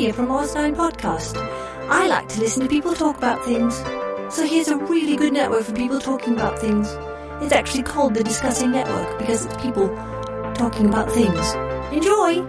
Olivia from Oz9 Podcast. I like to listen to people talk about things. So here's a really good network for people talking about things. It's actually called the Discussing Network because it's people talking about things. Enjoy!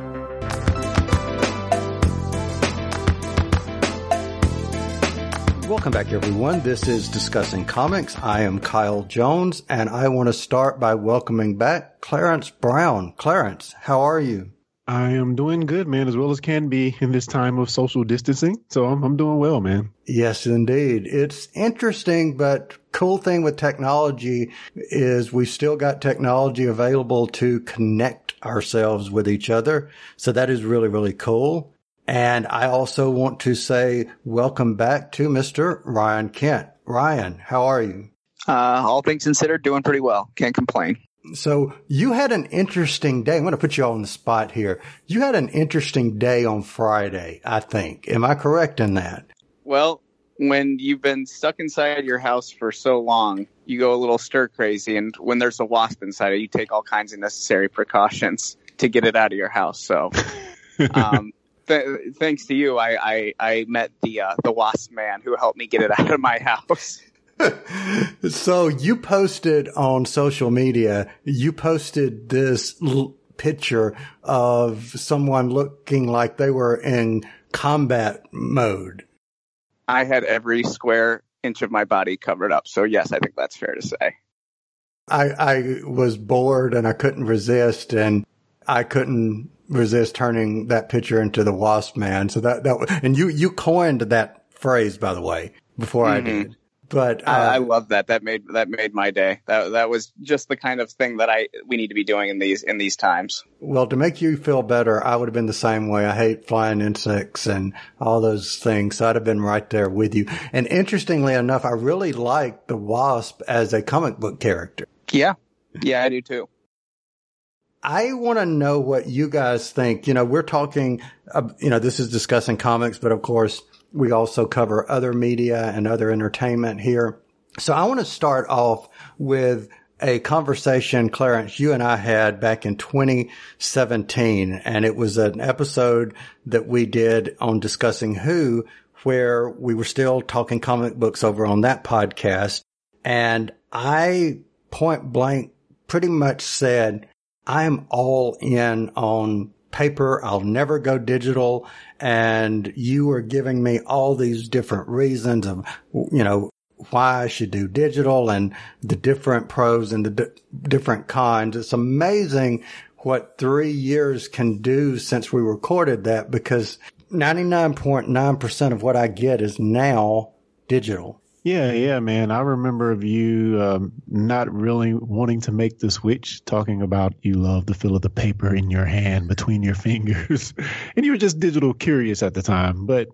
Welcome back, everyone. This is Discussing Comics. I am Kyle Jones, and I want to start by welcoming back Clarence Brown. Clarence, how are you? I am doing good, man, as well as can be in this time of social distancing. So I'm, I'm doing well, man. Yes, indeed. It's interesting, but cool thing with technology is we still got technology available to connect ourselves with each other. So that is really, really cool. And I also want to say welcome back to Mr. Ryan Kent. Ryan, how are you? Uh, all things considered, doing pretty well. Can't complain. So you had an interesting day. I'm going to put you all on the spot here. You had an interesting day on Friday, I think. Am I correct in that? Well, when you've been stuck inside your house for so long, you go a little stir crazy. And when there's a wasp inside it, you take all kinds of necessary precautions to get it out of your house. So, um, th- thanks to you, I, I, I met the uh, the wasp man who helped me get it out of my house. So you posted on social media, you posted this l- picture of someone looking like they were in combat mode. I had every square inch of my body covered up. So yes, I think that's fair to say. I, I was bored and I couldn't resist and I couldn't resist turning that picture into the wasp man. So that, that, and you, you coined that phrase, by the way, before mm-hmm. I did. But uh, I, I love that. That made that made my day. That that was just the kind of thing that I we need to be doing in these in these times. Well, to make you feel better, I would have been the same way. I hate flying insects and all those things. So I'd have been right there with you. And interestingly enough, I really like the wasp as a comic book character. Yeah, yeah, I do too. I want to know what you guys think. You know, we're talking, uh, you know, this is discussing comics, but of course, we also cover other media and other entertainment here. So I want to start off with a conversation, Clarence, you and I had back in 2017. And it was an episode that we did on discussing who, where we were still talking comic books over on that podcast. And I point blank pretty much said, I am all in on paper. I'll never go digital. And you were giving me all these different reasons of, you know, why I should do digital and the different pros and the di- different cons. It's amazing what three years can do since we recorded that because 99.9% of what I get is now digital. Yeah, yeah, man. I remember of you um, not really wanting to make the switch, talking about you love the feel of the paper in your hand between your fingers, and you were just digital curious at the time. But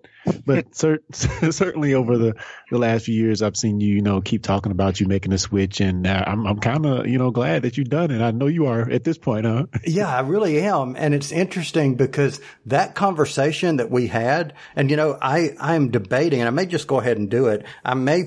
but cer- certainly over the, the last few years, I've seen you, you know, keep talking about you making the switch, and uh, I'm I'm kind of you know glad that you've done it. I know you are at this point, huh? yeah, I really am, and it's interesting because that conversation that we had, and you know, I I am debating, and I may just go ahead and do it. I may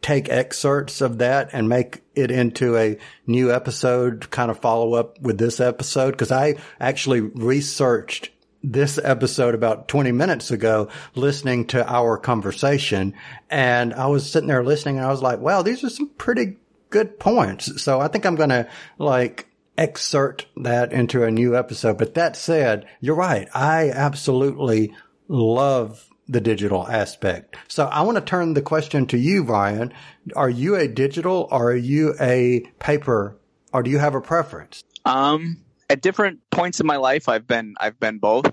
take excerpts of that and make it into a new episode, kind of follow up with this episode. Cause I actually researched this episode about 20 minutes ago, listening to our conversation. And I was sitting there listening and I was like, wow, these are some pretty good points. So I think I'm going to like excerpt that into a new episode. But that said, you're right. I absolutely love the digital aspect. So I want to turn the question to you, Ryan. Are you a digital or are you a paper or do you have a preference? Um, at different points in my life, I've been, I've been both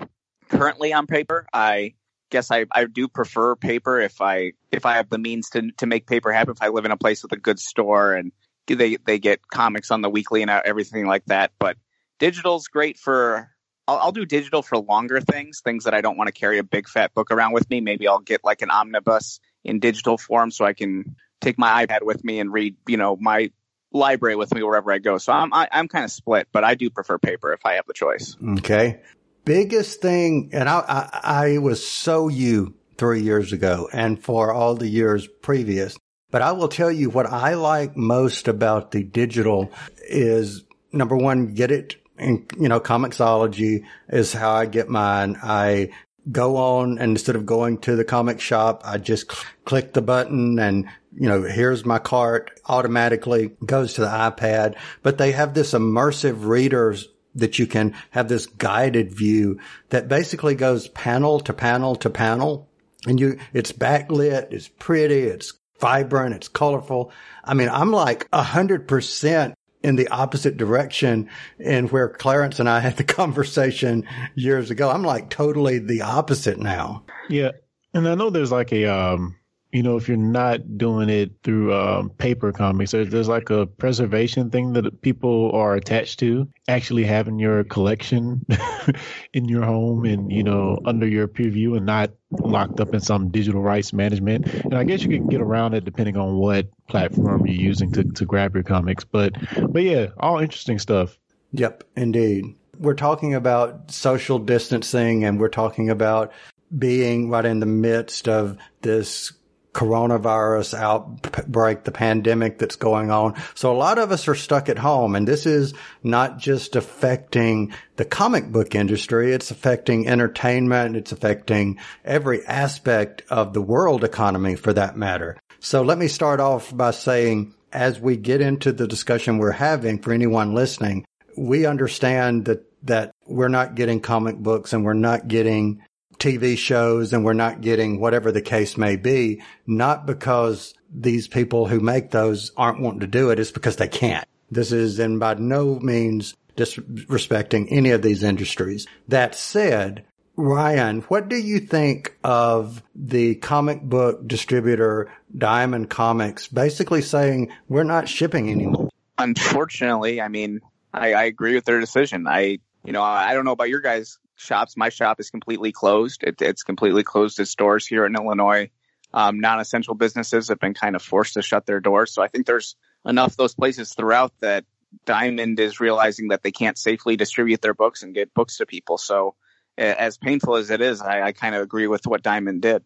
currently on paper. I guess I, I do prefer paper if I, if I have the means to, to make paper happen. If I live in a place with a good store and they, they get comics on the weekly and everything like that. But digital's great for I'll, I'll, do digital for longer things, things that I don't want to carry a big fat book around with me. Maybe I'll get like an omnibus in digital form so I can take my iPad with me and read, you know, my library with me wherever I go. So I'm I, am i am kind of split, but I do prefer paper if I have the choice. Okay. Biggest thing, and I, I, I was so you three years ago and for all the years previous. But I will tell you what I like most about the digital is number one, get it and you know, Comixology is how I get mine. I go on and instead of going to the comic shop, I just cl- click the button and, you know, here's my cart automatically goes to the iPad, but they have this immersive readers that you can have this guided view that basically goes panel to panel to panel and you, it's backlit, it's pretty, it's vibrant, it's colorful. I mean, I'm like a hundred percent in the opposite direction and where Clarence and I had the conversation years ago. I'm like totally the opposite now. Yeah. And I know there's like a, um, you know, if you're not doing it through um, paper comics, there's, there's like a preservation thing that people are attached to. Actually having your collection in your home and you know under your preview and not locked up in some digital rights management. And I guess you can get around it depending on what platform you're using to to grab your comics. But but yeah, all interesting stuff. Yep, indeed. We're talking about social distancing and we're talking about being right in the midst of this coronavirus outbreak, the pandemic that's going on. So a lot of us are stuck at home and this is not just affecting the comic book industry. It's affecting entertainment. It's affecting every aspect of the world economy for that matter. So let me start off by saying as we get into the discussion we're having for anyone listening, we understand that, that we're not getting comic books and we're not getting TV shows and we're not getting whatever the case may be, not because these people who make those aren't wanting to do it, it's because they can't. This is in by no means disrespecting any of these industries. That said, Ryan, what do you think of the comic book distributor Diamond Comics basically saying we're not shipping anymore? Unfortunately, I mean, I, I agree with their decision. I, you know, I don't know about your guys' shops. My shop is completely closed. It, it's completely closed its doors here in Illinois. Um, non-essential businesses have been kind of forced to shut their doors. So I think there's enough those places throughout that Diamond is realizing that they can't safely distribute their books and get books to people. So as painful as it is, I, I kind of agree with what Diamond did.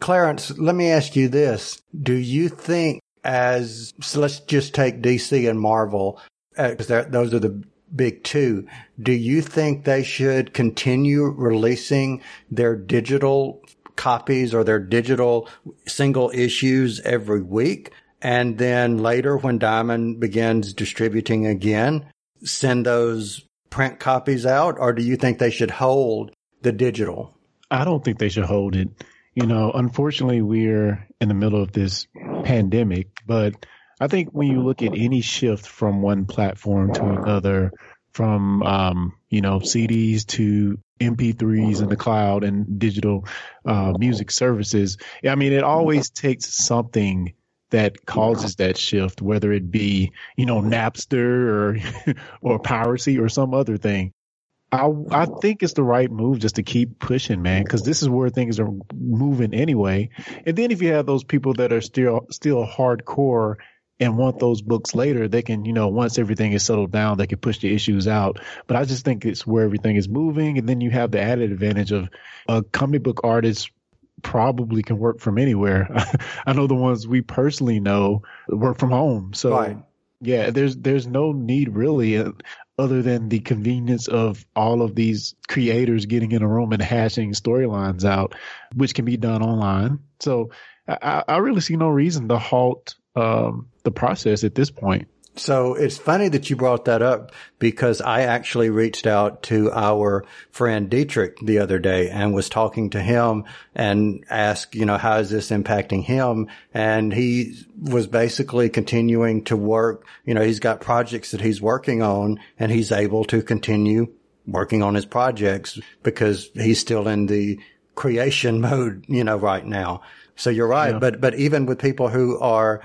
Clarence, let me ask you this. Do you think as, so let's just take DC and Marvel, because uh, those are the big two. Do you think they should continue releasing their digital copies or their digital single issues every week? And then later when Diamond begins distributing again, send those print copies out? Or do you think they should hold the digital? I don't think they should hold it. You know, unfortunately, we're in the middle of this pandemic, but I think when you look at any shift from one platform to another, from um, you know CDs to MP3s in the cloud and digital uh, music services, I mean, it always takes something that causes that shift, whether it be you know Napster or or piracy or some other thing. I I think it's the right move just to keep pushing, man, because this is where things are moving anyway. And then if you have those people that are still still hardcore and want those books later, they can, you know, once everything is settled down, they can push the issues out. But I just think it's where everything is moving. And then you have the added advantage of a comic book artist probably can work from anywhere. I know the ones we personally know work from home. So right. yeah, there's, there's no need really uh, other than the convenience of all of these creators getting in a room and hashing storylines out, which can be done online. So I, I really see no reason to halt um, the process at this point. So it's funny that you brought that up because I actually reached out to our friend Dietrich the other day and was talking to him and asked, you know, how is this impacting him? And he was basically continuing to work. You know, he's got projects that he's working on and he's able to continue working on his projects because he's still in the creation mode, you know, right now. So you're right. Yeah. But, but even with people who are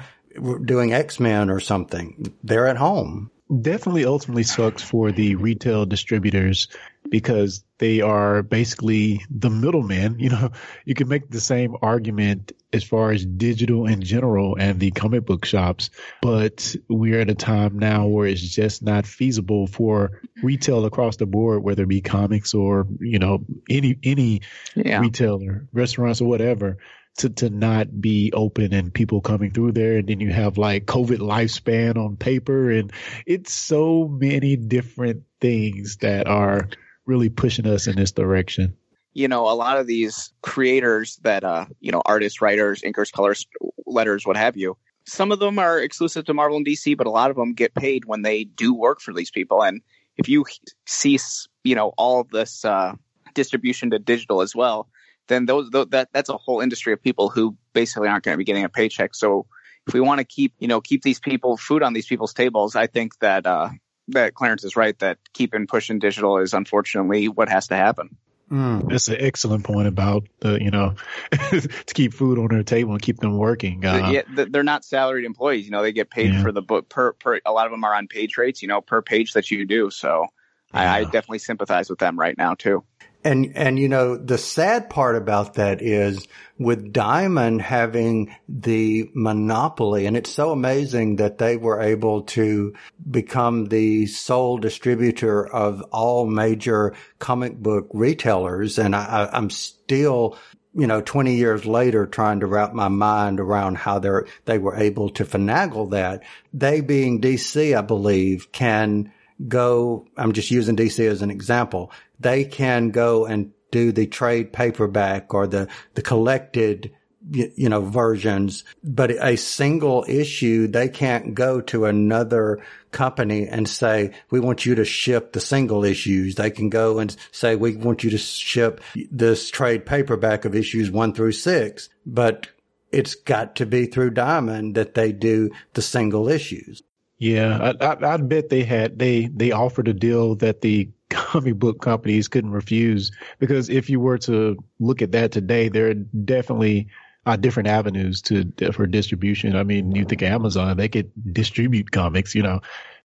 doing X Men or something. They're at home. Definitely ultimately sucks for the retail distributors because they are basically the middleman. You know, you can make the same argument as far as digital in general and the comic book shops, but we're at a time now where it's just not feasible for retail across the board, whether it be comics or, you know, any, any yeah. retailer, restaurants or whatever to, to not be open and people coming through there. And then you have like COVID lifespan on paper and it's so many different things that are really pushing us in this direction. you know, a lot of these creators that, uh, you know, artists, writers, inkers, colors, letters, what have you, some of them are exclusive to Marvel and DC, but a lot of them get paid when they do work for these people. And if you cease, you know, all this uh, distribution to digital as well, then those, that that's a whole industry of people who basically aren't going to be getting a paycheck. So if we want to keep, you know, keep these people food on these people's tables, I think that uh, that Clarence is right that keeping pushing digital is unfortunately what has to happen. Mm. That's an excellent point about the, you know, to keep food on their table and keep them working. Uh, yeah, they're not salaried employees. You know, they get paid yeah. for the book per, per, a lot of them are on page rates, you know, per page that you do. So yeah. I, I definitely sympathize with them right now too. And, and you know, the sad part about that is with Diamond having the monopoly, and it's so amazing that they were able to become the sole distributor of all major comic book retailers. And I, I'm still you know, 20 years later trying to wrap my mind around how they're, they were able to finagle that. They being DC, I believe, can go, I'm just using DC as an example. They can go and do the trade paperback or the, the collected, you know, versions, but a single issue, they can't go to another company and say, we want you to ship the single issues. They can go and say, we want you to ship this trade paperback of issues one through six, but it's got to be through Diamond that they do the single issues. Yeah, I, I, I, bet they had they they offered a deal that the comic book companies couldn't refuse because if you were to look at that today, there are definitely uh, different avenues to for distribution. I mean, you think Amazon, they could distribute comics, you know.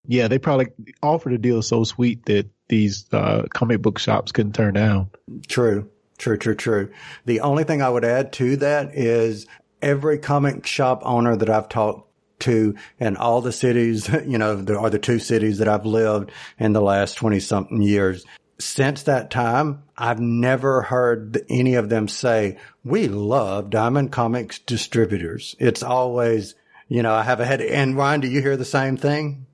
Yeah, they probably offered a deal so sweet that these uh, comic book shops couldn't turn down. True, true, true, true. The only thing I would add to that is every comic shop owner that I've talked in all the cities, you know, there are the two cities that I've lived in the last 20 something years. Since that time, I've never heard any of them say, we love Diamond Comics distributors. It's always, you know, I have a head. And Ryan, do you hear the same thing?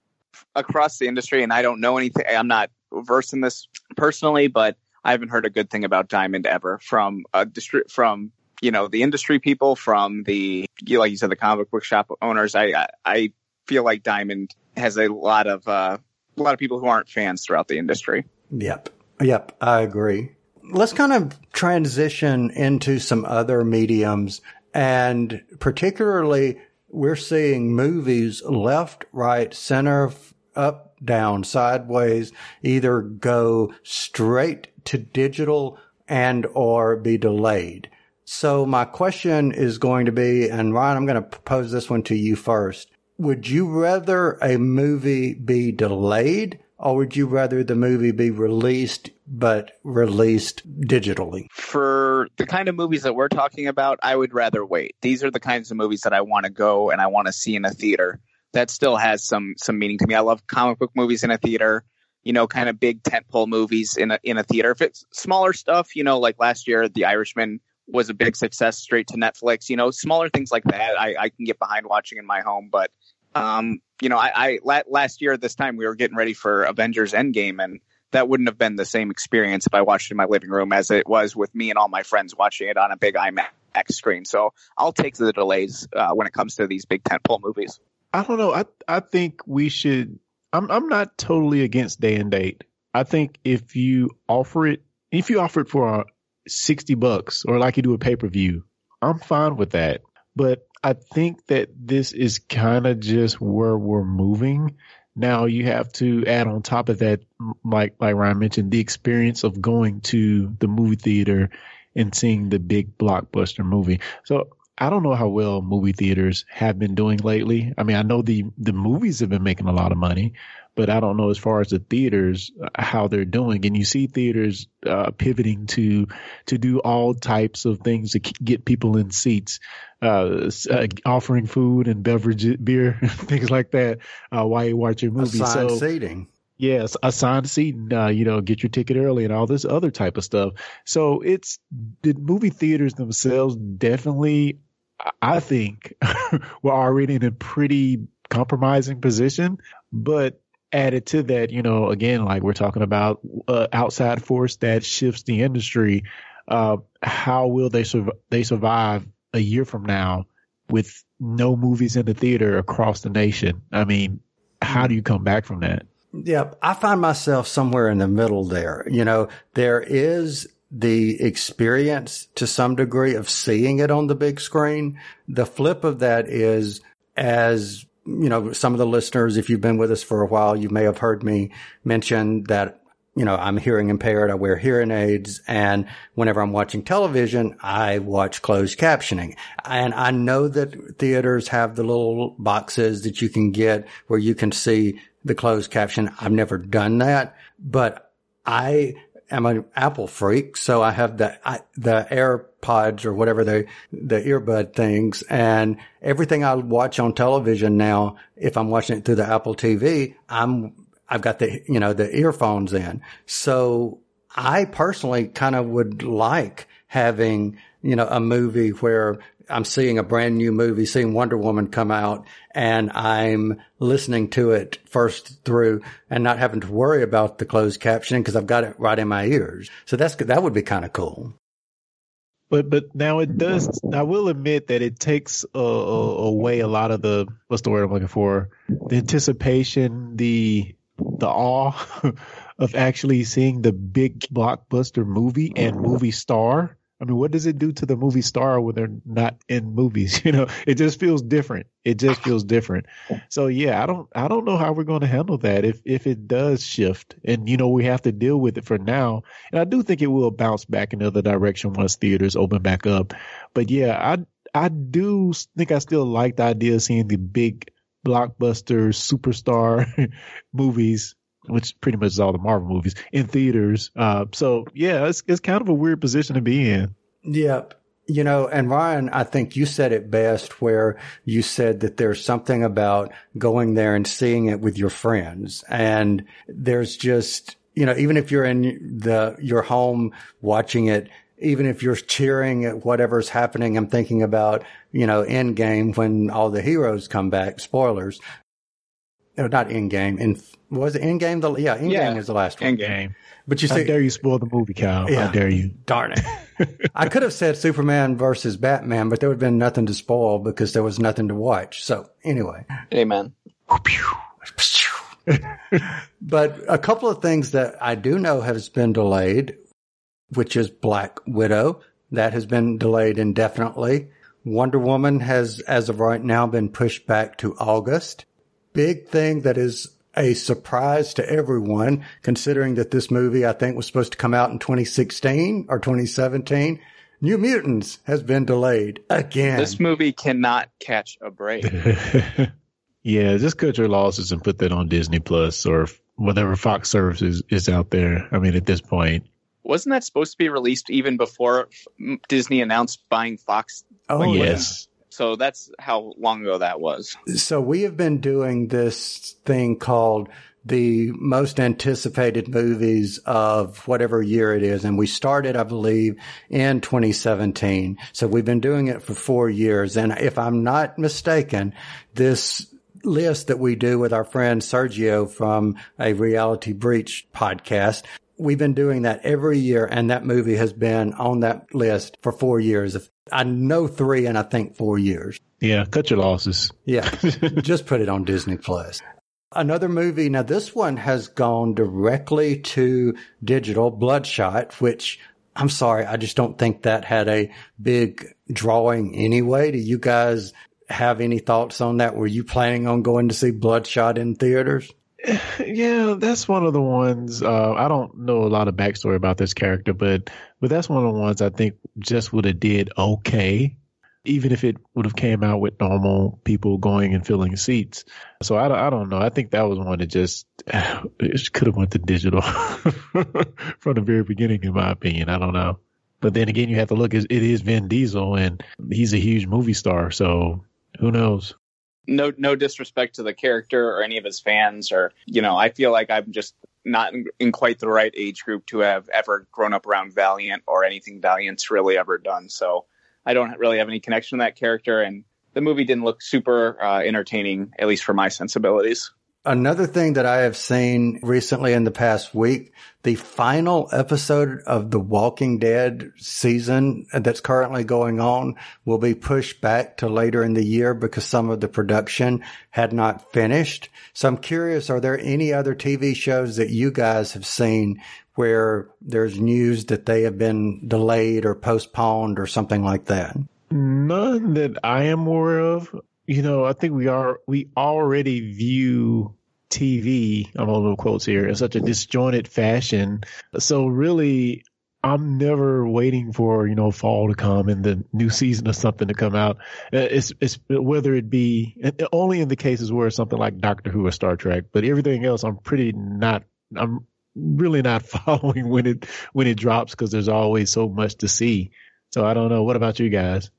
Across the industry, and I don't know anything, I'm not versed in this personally, but I haven't heard a good thing about Diamond ever from a distri- from you know the industry people from the like you said the comic book shop owners i i feel like diamond has a lot of uh, a lot of people who aren't fans throughout the industry. Yep. Yep i agree. Let's kind of transition into some other mediums and particularly we're seeing movies left right center up down sideways either go straight to digital and or be delayed so my question is going to be, and Ryan, I'm going to propose this one to you first. Would you rather a movie be delayed or would you rather the movie be released but released digitally? For the kind of movies that we're talking about, I would rather wait. These are the kinds of movies that I want to go and I want to see in a theater. That still has some some meaning to me. I love comic book movies in a theater. You know, kind of big tentpole movies in a in a theater. If it's smaller stuff, you know, like last year, The Irishman was a big success straight to Netflix. You know, smaller things like that I, I can get behind watching in my home. But, um, you know, I, I last year at this time we were getting ready for Avengers Endgame, and that wouldn't have been the same experience if I watched it in my living room as it was with me and all my friends watching it on a big IMAX screen. So I'll take the delays uh, when it comes to these big tentpole movies. I don't know. I I think we should. I'm I'm not totally against day and date. I think if you offer it, if you offer it for a, 60 bucks or like you do a pay per view, I'm fine with that. But I think that this is kind of just where we're moving. Now you have to add on top of that, like like Ryan mentioned, the experience of going to the movie theater and seeing the big blockbuster movie. So I don't know how well movie theaters have been doing lately. I mean, I know the the movies have been making a lot of money, but I don't know as far as the theaters uh, how they're doing. And you see theaters uh, pivoting to to do all types of things to get people in seats, uh, uh, offering food and beverage, beer, things like that uh, while you watch your movie. Assigned so, seating. Yes, assigned seating. Uh, you know, get your ticket early and all this other type of stuff. So it's the movie theaters themselves definitely, I think, we're already in a pretty compromising position, but added to that, you know, again, like we're talking about uh, outside force that shifts the industry. uh, how will they sur- they survive a year from now with no movies in the theater across the nation? I mean, how do you come back from that? Yeah, I find myself somewhere in the middle there. You know, there is the experience to some degree of seeing it on the big screen. The flip of that is as you know, some of the listeners, if you've been with us for a while, you may have heard me mention that, you know, I'm hearing impaired. I wear hearing aids. And whenever I'm watching television, I watch closed captioning. And I know that theaters have the little boxes that you can get where you can see the closed caption. I've never done that, but I am an Apple freak, so I have the I, the AirPods or whatever the the earbud things, and everything I watch on television now, if I'm watching it through the Apple TV, I'm I've got the you know the earphones in. So I personally kind of would like having you know a movie where I'm seeing a brand new movie, seeing Wonder Woman come out, and I'm listening to it first through and not having to worry about the closed captioning because I've got it right in my ears. So that's that would be kind of cool. But but now it does. I will admit that it takes uh, away a lot of the what's the word I'm looking for? The anticipation, the the awe of actually seeing the big blockbuster movie and movie star I mean, what does it do to the movie star when they're not in movies? You know, it just feels different. It just feels different. So yeah, I don't, I don't know how we're going to handle that if, if it does shift and, you know, we have to deal with it for now. And I do think it will bounce back in the other direction once theaters open back up. But yeah, I, I do think I still like the idea of seeing the big blockbuster superstar movies which pretty much is all the Marvel movies in theaters. Uh, so yeah, it's it's kind of a weird position to be in. Yep. You know, and Ryan, I think you said it best where you said that there's something about going there and seeing it with your friends. And there's just, you know, even if you're in the, your home watching it, even if you're cheering at whatever's happening, I'm thinking about, you know, Endgame when all the heroes come back, spoilers. No, not in game. In was it in game? The yeah, Endgame yeah, is the last one. In game. But you say, how dare you spoil the movie, Kyle? Yeah, how dare you? Darn it! I could have said Superman versus Batman, but there would have been nothing to spoil because there was nothing to watch. So anyway, amen. but a couple of things that I do know has been delayed, which is Black Widow. That has been delayed indefinitely. Wonder Woman has, as of right now, been pushed back to August. Big thing that is a surprise to everyone, considering that this movie, I think, was supposed to come out in 2016 or 2017. New Mutants has been delayed again. This movie cannot catch a break. yeah, just cut your losses and put that on Disney Plus or whatever Fox services is out there. I mean, at this point, wasn't that supposed to be released even before Disney announced buying Fox? Oh, like, yes. So that's how long ago that was. So we have been doing this thing called the most anticipated movies of whatever year it is. And we started, I believe, in 2017. So we've been doing it for four years. And if I'm not mistaken, this list that we do with our friend Sergio from a reality breach podcast we've been doing that every year, and that movie has been on that list for four years. I know three, and I think four years. Yeah, cut your losses. Yeah, just put it on Disney Plus. Another movie. Now, this one has gone directly to digital, Bloodshot, which I'm sorry, I just don't think that had a big drawing anyway. Do you guys have any thoughts on that? Were you planning on going to see Bloodshot in theaters? Yeah, that's one of the ones. Uh, I don't know a lot of backstory about this character, but but that's one of the ones I think just would have did okay, even if it would have came out with normal people going and filling seats. So I, I don't know. I think that was one that just it could have went to digital from the very beginning, in my opinion. I don't know. But then again, you have to look. It is Vin Diesel, and he's a huge movie star. So who knows? No no disrespect to the character or any of his fans or you know i feel like i'm just not in, in, quite the right age group to have ever grown up around valiant or anything valiant's really ever done. So i don't really have any connection to that character and the movie didn't look super uh, entertaining at least for my sensibilities Another thing that I have seen recently in the past week, the final episode of the Walking Dead season that's currently going on will be pushed back to later in the year because some of the production had not finished. So I'm curious, are there any other TV shows that you guys have seen where there's news that they have been delayed or postponed or something like that? None that I am aware of. You know, I think we are we already view TV, I'm on little quotes here, in such a disjointed fashion. So really, I'm never waiting for you know fall to come and the new season of something to come out. Uh, it's it's whether it be only in the cases where it's something like Doctor Who or Star Trek, but everything else I'm pretty not. I'm really not following when it when it drops because there's always so much to see. So I don't know. What about you guys?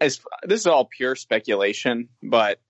As this is all pure speculation, but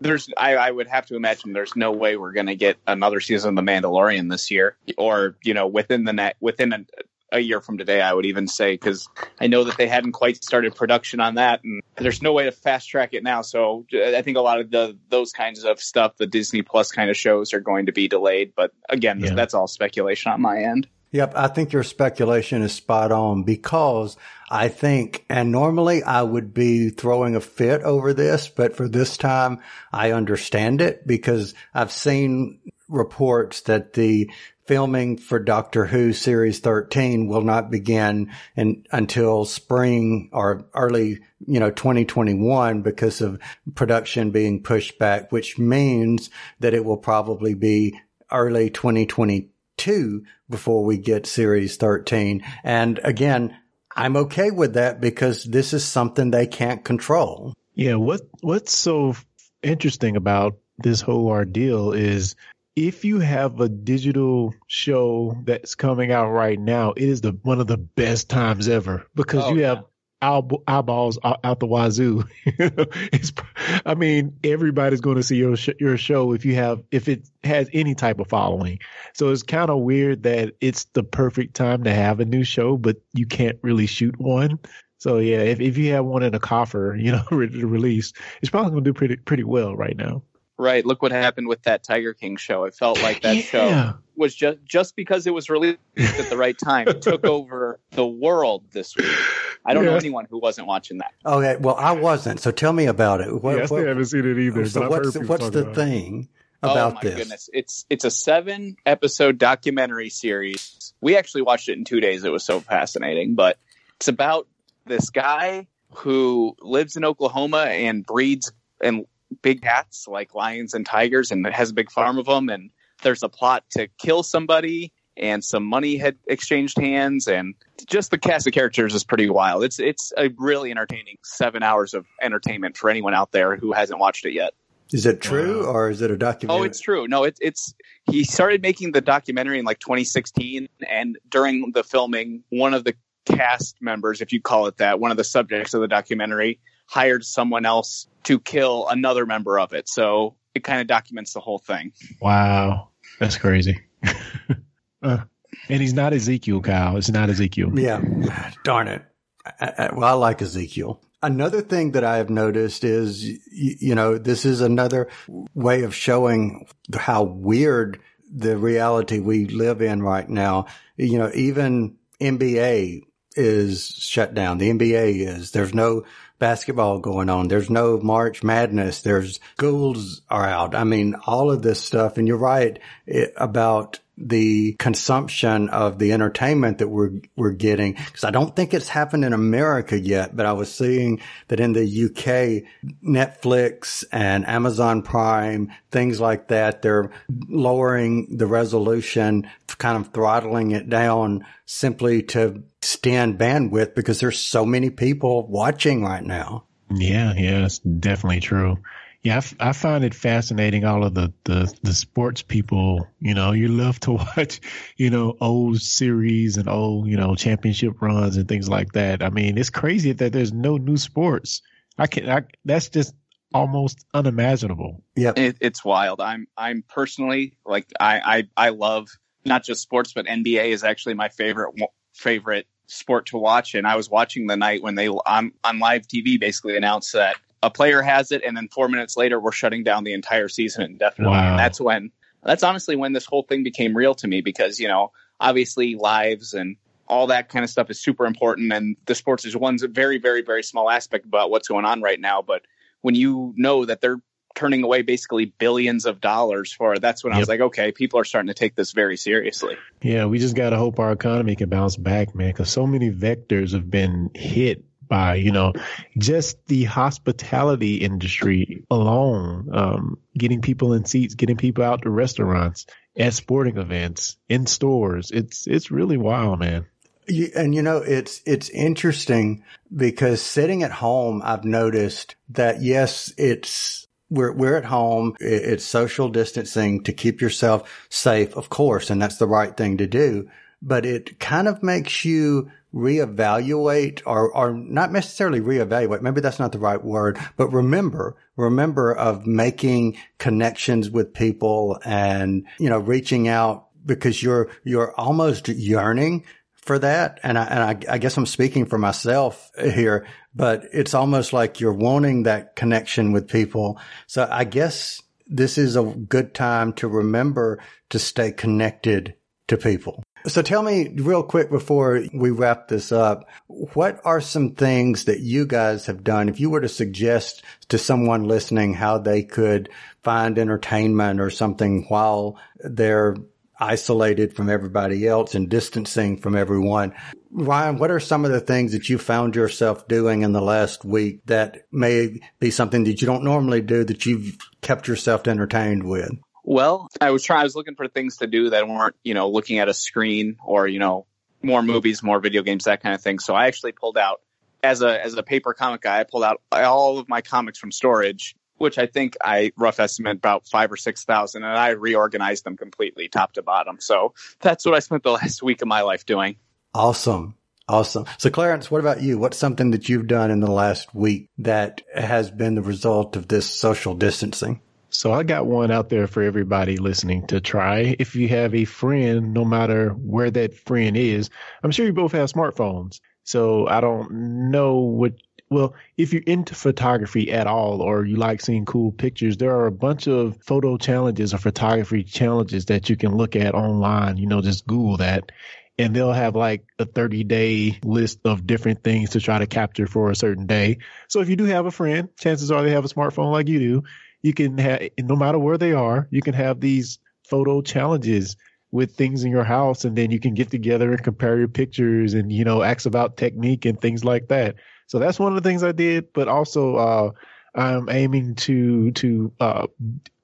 there's I, I, would have to imagine there's no way we're going to get another season of The Mandalorian this year, or you know within the net within a, a year from today. I would even say because I know that they hadn't quite started production on that, and there's no way to fast track it now. So I think a lot of the those kinds of stuff, the Disney Plus kind of shows, are going to be delayed. But again, yeah. that's all speculation on my end. Yep, I think your speculation is spot on because I think, and normally I would be throwing a fit over this, but for this time I understand it because I've seen reports that the filming for Doctor Who series 13 will not begin in, until spring or early, you know, 2021 because of production being pushed back, which means that it will probably be early 2022 two before we get series 13. And again, I'm okay with that because this is something they can't control. Yeah. What, what's so interesting about this whole ordeal is if you have a digital show that's coming out right now, it is the one of the best times ever because oh, you have eyeballs out the wazoo. it's, I mean, everybody's going to see your sh- your show if you have if it has any type of following. So it's kind of weird that it's the perfect time to have a new show, but you can't really shoot one. So yeah, if if you have one in a coffer, you know, ready to release, it's probably going to do pretty pretty well right now. Right. Look what happened with that Tiger King show. It felt like that yeah. show was just just because it was released at the right time, it took over the world this week. I don't yeah. know anyone who wasn't watching that. Okay, well, I wasn't. So tell me about it. What, yeah, I haven't seen it either. So what's what's the thing oh about oh, my this? Goodness. It's it's a seven episode documentary series. We actually watched it in two days. It was so fascinating. But it's about this guy who lives in Oklahoma and breeds and big cats like lions and tigers and has a big farm of them and there's a plot to kill somebody and some money had exchanged hands and just the cast of characters is pretty wild. It's it's a really entertaining 7 hours of entertainment for anyone out there who hasn't watched it yet. Is it true or is it a documentary? Oh, it's true. No, it, it's he started making the documentary in like 2016 and during the filming one of the cast members, if you call it that, one of the subjects of the documentary hired someone else to kill another member of it. So it kind of documents the whole thing. Wow. That's crazy. uh, and he's not Ezekiel, Kyle. It's not Ezekiel. Yeah. Darn it. I, I, well, I like Ezekiel. Another thing that I have noticed is, you, you know, this is another way of showing how weird the reality we live in right now. You know, even NBA is shut down. The NBA is. There's no basketball going on. There's no March Madness. There's schools are out. I mean, all of this stuff. And you're right about the consumption of the entertainment that we're we're getting because I don't think it's happened in America yet, but I was seeing that in the UK, Netflix and Amazon Prime, things like that, they're lowering the resolution, kind of throttling it down simply to stand bandwidth because there's so many people watching right now. Yeah, yeah, it's definitely true. Yeah, I, find it fascinating. All of the, the, the sports people, you know, you love to watch, you know, old series and old, you know, championship runs and things like that. I mean, it's crazy that there's no new sports. I can, I, that's just almost unimaginable. Yeah, it, it's wild. I'm, I'm personally like, I, I, I love not just sports, but NBA is actually my favorite, favorite sport to watch. And I was watching the night when they on, on live TV basically announced that a player has it, and then four minutes later, we're shutting down the entire season indefinitely. Wow. And that's when, that's honestly when this whole thing became real to me because, you know, obviously lives and all that kind of stuff is super important. And the sports is one very, very, very small aspect about what's going on right now. But when you know that they're turning away basically billions of dollars for it. That's when yep. I was like, okay, people are starting to take this very seriously. Yeah, we just got to hope our economy can bounce back, man, because so many vectors have been hit by, you know, just the hospitality industry alone, um, getting people in seats, getting people out to restaurants, at sporting events, in stores. It's, it's really wild, man. And you know, it's, it's interesting because sitting at home, I've noticed that yes, it's, we're, we're at home. It's social distancing to keep yourself safe, of course, and that's the right thing to do. But it kind of makes you reevaluate or, or not necessarily reevaluate. Maybe that's not the right word, but remember, remember of making connections with people and, you know, reaching out because you're, you're almost yearning for that. And I, and I, I, guess I'm speaking for myself here, but it's almost like you're wanting that connection with people. So I guess this is a good time to remember to stay connected to people. So tell me real quick before we wrap this up, what are some things that you guys have done? If you were to suggest to someone listening how they could find entertainment or something while they're isolated from everybody else and distancing from everyone. Ryan, what are some of the things that you found yourself doing in the last week that may be something that you don't normally do that you've kept yourself entertained with? Well, I was trying, I was looking for things to do that weren't, you know, looking at a screen or, you know, more movies, more video games, that kind of thing. So I actually pulled out as a, as a paper comic guy, I pulled out all of my comics from storage which I think I rough estimate about five or six thousand, and I reorganized them completely top to bottom. So that's what I spent the last week of my life doing. Awesome. Awesome. So Clarence, what about you? What's something that you've done in the last week that has been the result of this social distancing? So I got one out there for everybody listening to try. If you have a friend, no matter where that friend is, I'm sure you both have smartphones. So I don't know what well, if you're into photography at all or you like seeing cool pictures, there are a bunch of photo challenges or photography challenges that you can look at online. You know, just Google that and they'll have like a 30 day list of different things to try to capture for a certain day. So if you do have a friend, chances are they have a smartphone like you do. You can have, no matter where they are, you can have these photo challenges with things in your house and then you can get together and compare your pictures and, you know, ask about technique and things like that. So that's one of the things I did, but also uh, I'm aiming to to uh,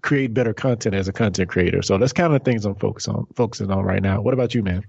create better content as a content creator. So that's kind of the things I'm focused on focusing on right now. What about you, man?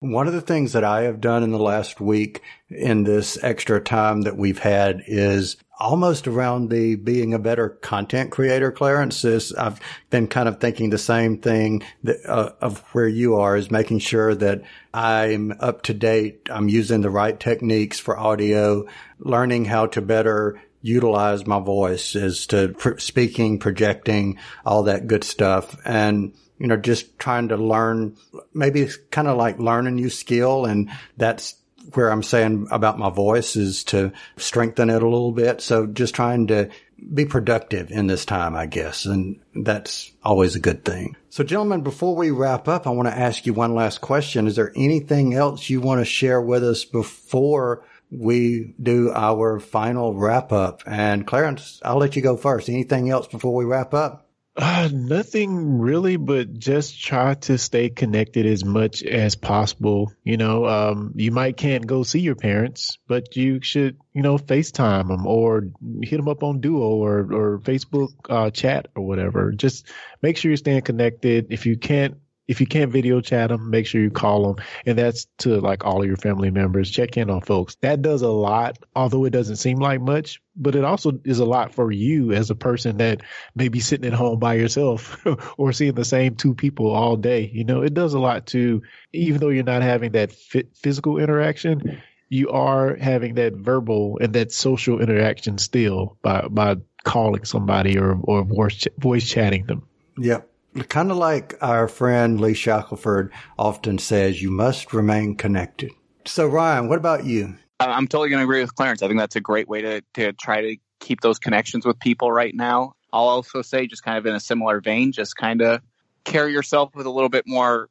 One of the things that I have done in the last week in this extra time that we've had is almost around the being a better content creator, Clarence. Is I've been kind of thinking the same thing that, uh, of where you are is making sure that I'm up to date. I'm using the right techniques for audio, learning how to better utilize my voice as to pr- speaking, projecting, all that good stuff. And you know, just trying to learn, maybe it's kind of like learn a new skill. And that's where I'm saying about my voice is to strengthen it a little bit. So just trying to be productive in this time, I guess. And that's always a good thing. So gentlemen, before we wrap up, I want to ask you one last question. Is there anything else you want to share with us before we do our final wrap up? And Clarence, I'll let you go first. Anything else before we wrap up? Uh, nothing really, but just try to stay connected as much as possible. You know, um, you might can't go see your parents, but you should, you know, FaceTime them or hit them up on Duo or, or Facebook, uh, chat or whatever. Just make sure you're staying connected. If you can't if you can't video chat them, make sure you call them. And that's to like all of your family members. Check in on folks. That does a lot, although it doesn't seem like much, but it also is a lot for you as a person that may be sitting at home by yourself or seeing the same two people all day. You know, it does a lot to, even though you're not having that physical interaction, you are having that verbal and that social interaction still by, by calling somebody or, or voice, voice chatting them. Yep kind of like our friend Lee Shackelford often says, you must remain connected. So, Ryan, what about you? I'm totally going to agree with Clarence. I think that's a great way to, to try to keep those connections with people right now. I'll also say, just kind of in a similar vein, just kind of carry yourself with a little bit more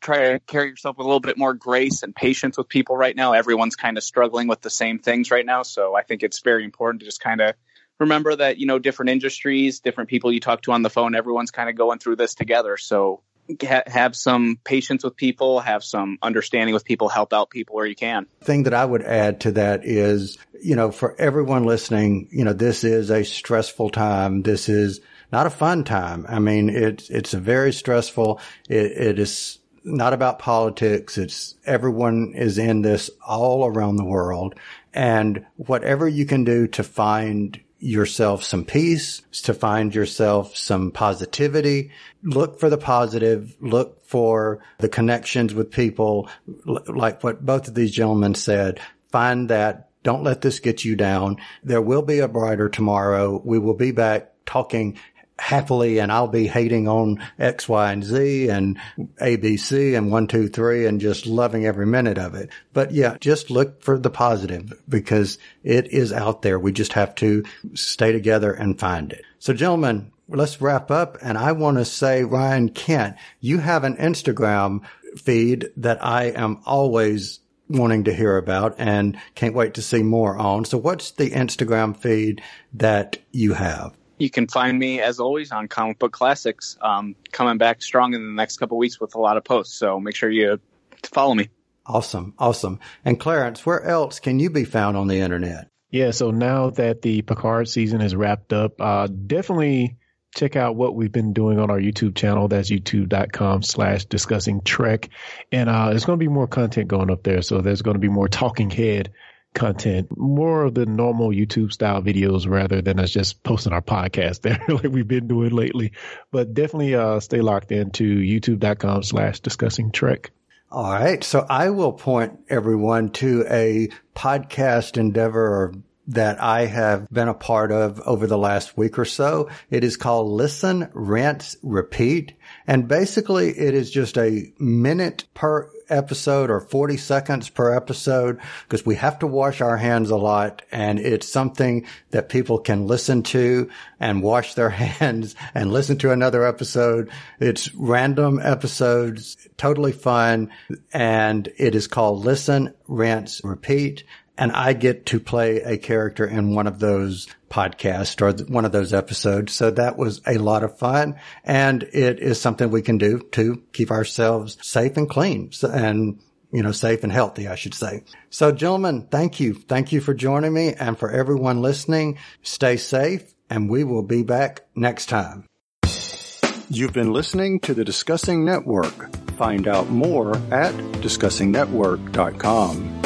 try to carry yourself with a little bit more grace and patience with people right now. Everyone's kind of struggling with the same things right now. So I think it's very important to just kind of remember that, you know, different industries, different people you talk to on the phone, everyone's kind of going through this together. So ha- have some patience with people, have some understanding with people, help out people where you can. Thing that I would add to that is, you know, for everyone listening, you know, this is a stressful time. This is not a fun time. I mean, it's, it's very stressful. It, it is not about politics. It's everyone is in this all around the world and whatever you can do to find yourself some peace, to find yourself some positivity. Look for the positive. Look for the connections with people, like what both of these gentlemen said. Find that. Don't let this get you down. There will be a brighter tomorrow. We will be back talking happily and I'll be hating on X, Y, and Z and ABC and one, two, three and just loving every minute of it. But yeah, just look for the positive because it is out there. We just have to stay together and find it. So gentlemen, let's wrap up. And I want to say, Ryan Kent, you have an Instagram feed that I am always wanting to hear about and can't wait to see more on. So what's the Instagram feed that you have? You can find me as always on Comic Book Classics, um, coming back strong in the next couple weeks with a lot of posts. So make sure you follow me. Awesome, awesome. And Clarence, where else can you be found on the internet? Yeah, so now that the Picard season is wrapped up, uh, definitely check out what we've been doing on our YouTube channel. That's youtube.com slash discussing Trek. And uh, there's going to be more content going up there. So there's going to be more talking head content, more of the normal YouTube style videos rather than us just posting our podcast there like we've been doing lately. But definitely uh, stay locked into youtube.com slash discussing Trek. All right. So I will point everyone to a podcast endeavor that I have been a part of over the last week or so. It is called Listen, Rinse, Repeat. And basically it is just a minute per episode or 40 seconds per episode because we have to wash our hands a lot and it's something that people can listen to and wash their hands and listen to another episode. It's random episodes, totally fun. And it is called Listen, Rinse, Repeat and I get to play a character in one of those podcasts or one of those episodes. So that was a lot of fun and it is something we can do to keep ourselves safe and clean and you know, safe and healthy, I should say. So gentlemen, thank you. Thank you for joining me and for everyone listening. Stay safe and we will be back next time. You've been listening to the Discussing Network. Find out more at discussingnetwork.com.